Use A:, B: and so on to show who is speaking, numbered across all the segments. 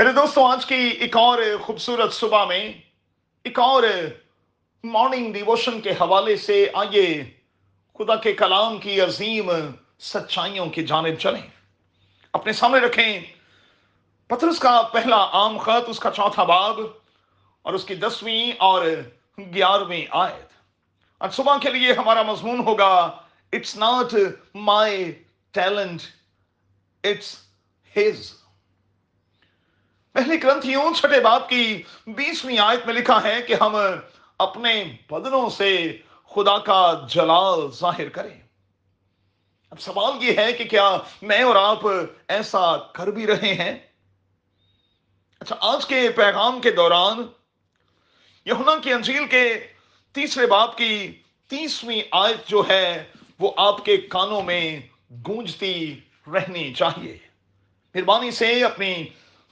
A: میرے دوستوں آج کی ایک اور خوبصورت صبح میں، ایک اور مارننگ ڈیووشن کے حوالے سے آئیے خدا کے کلام کی عظیم سچائیوں کی جانب چلیں۔ اپنے سامنے رکھیں۔ پترس کا پہلا عام خط، اس کا چوتھا باب اور اس کی دسویں اور گیارہویں آیت۔ آج صبح کے لیے ہمارا مضمون ہوگا it's not my talent it's his پہلی گرنتھیوں چھٹے باپ کی بیسویں آیت میں لکھا ہے کہ ہم اپنے بدنوں سے خدا کا جلال ظاہر کریں۔ اب سوال یہ ہے کہ کیا میں اور آپ ایسا کر بھی رہے ہیں؟ اچھا آج کے پیغام کے دوران یہاں کی انجیل کے تیسرے باپ کی تیسویں آیت جو ہے، وہ آپ کے کانوں میں گونجتی رہنی چاہیے۔ مہربانی سے اپنی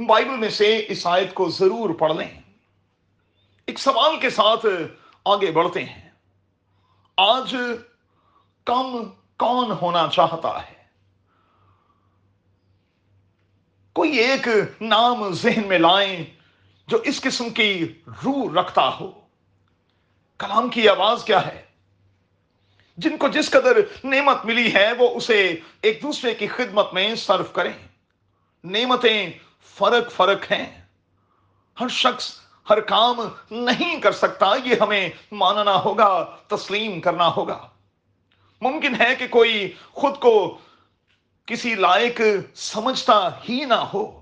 A: بائبل میں سے اس آیت کو ضرور پڑھ لیں۔ ایک سوال کے ساتھ آگے بڑھتے ہیں۔ آج کم کون ہونا چاہتا ہے؟ کوئی ایک نام ذہن میں لائیں جو اس قسم کی روح رکھتا ہو۔ کلام کی آواز کیا ہے؟ جن کو جس قدر نعمت ملی ہے وہ اسے ایک دوسرے کی خدمت میں صرف کریں۔ نعمتیں فرق فرق ہیں۔ ہر شخص ہر کام نہیں کر سکتا، یہ ہمیں ماننا ہوگا، تسلیم کرنا ہوگا۔ ممکن ہے کہ کوئی خود کو کسی لائق سمجھتا ہی نہ ہو۔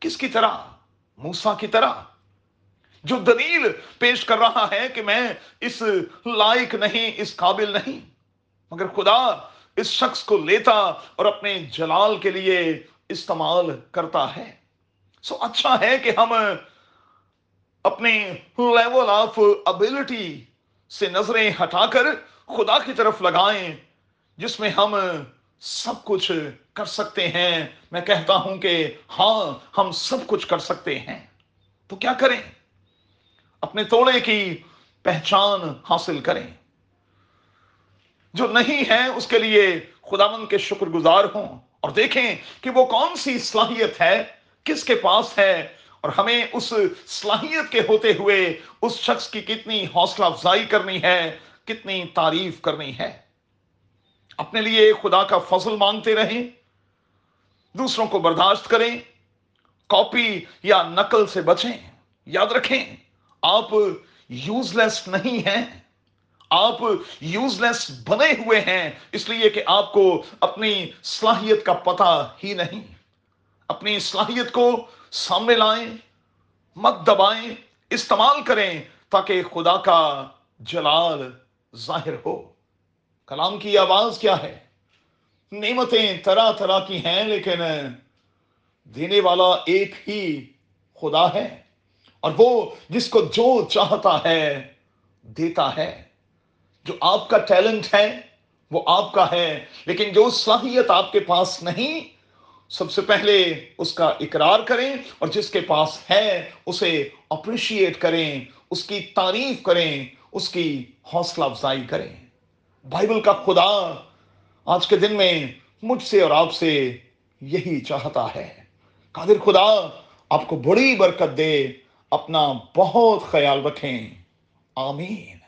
A: کس کی طرح؟ موسا کی طرح۔ جو دلیل پیش کر رہا ہے کہ میں اس لائق نہیں، اس قابل نہیں، مگر خدا اس شخص کو لیتا اور اپنے جلال کے لیے استعمال کرتا ہے۔ سو اچھا ہے کہ ہم اپنے لیول آف ابلٹی سے نظریں ہٹا کر خدا کی طرف لگائیں، جس میں ہم سب کچھ کر سکتے ہیں۔ میں کہتا ہوں کہ ہاں ہم سب کچھ کر سکتے ہیں۔ تو کیا کریں؟ اپنے توڑے کی پہچان حاصل کریں۔ جو نہیں ہے، اس کے لیے خدا من کے شکر گزار ہوں۔ اور دیکھیں کہ وہ کون سی صلاحیت ہے، کس کے پاس ہے، اور ہمیں اس صلاحیت کے ہوتے ہوئے اس شخص کی کتنی حوصلہ افزائی کرنی ہے، کتنی تعریف کرنی ہے۔ اپنے لیے خدا کا فضل مانگتے رہیں، دوسروں کو برداشت کریں، کاپی یا نقل سے بچیں، یاد رکھیں، آپ یوز لیس نہیں ہیں۔ آپ یوز لیس بنے ہوئے ہیں، اس لیے کہ آپ کو اپنی صلاحیت کا پتہ ہی نہیں۔ اپنی صلاحیت کو سامنے لائیں، مت دبائیں، استعمال کریں تاکہ خدا کا جلال ظاہر ہو۔ کلام کی آواز کیا ہے؟ نعمتیں طرح طرح کی ہیں، لیکن دینے والا ایک ہی خدا ہے، اور وہ جس کو جو چاہتا ہے، دیتا ہے۔ جو آپ کا ٹیلنٹ ہے وہ آپ کا ہے لیکن جو صلاحیت آپ کے پاس نہیں، سب سے پہلے اس کا اقرار کریں اور جس کے پاس ہے، اسے اپریشیٹ کریں، اس کی تعریف کریں، اس کی حوصلہ افزائی کریں۔ بائبل کا خدا آج کے دن میں مجھ سے اور آپ سے یہی چاہتا ہے۔ قادر خدا، آپ کو بڑی برکت دے، اپنا بہت خیال رکھیں۔ آمین۔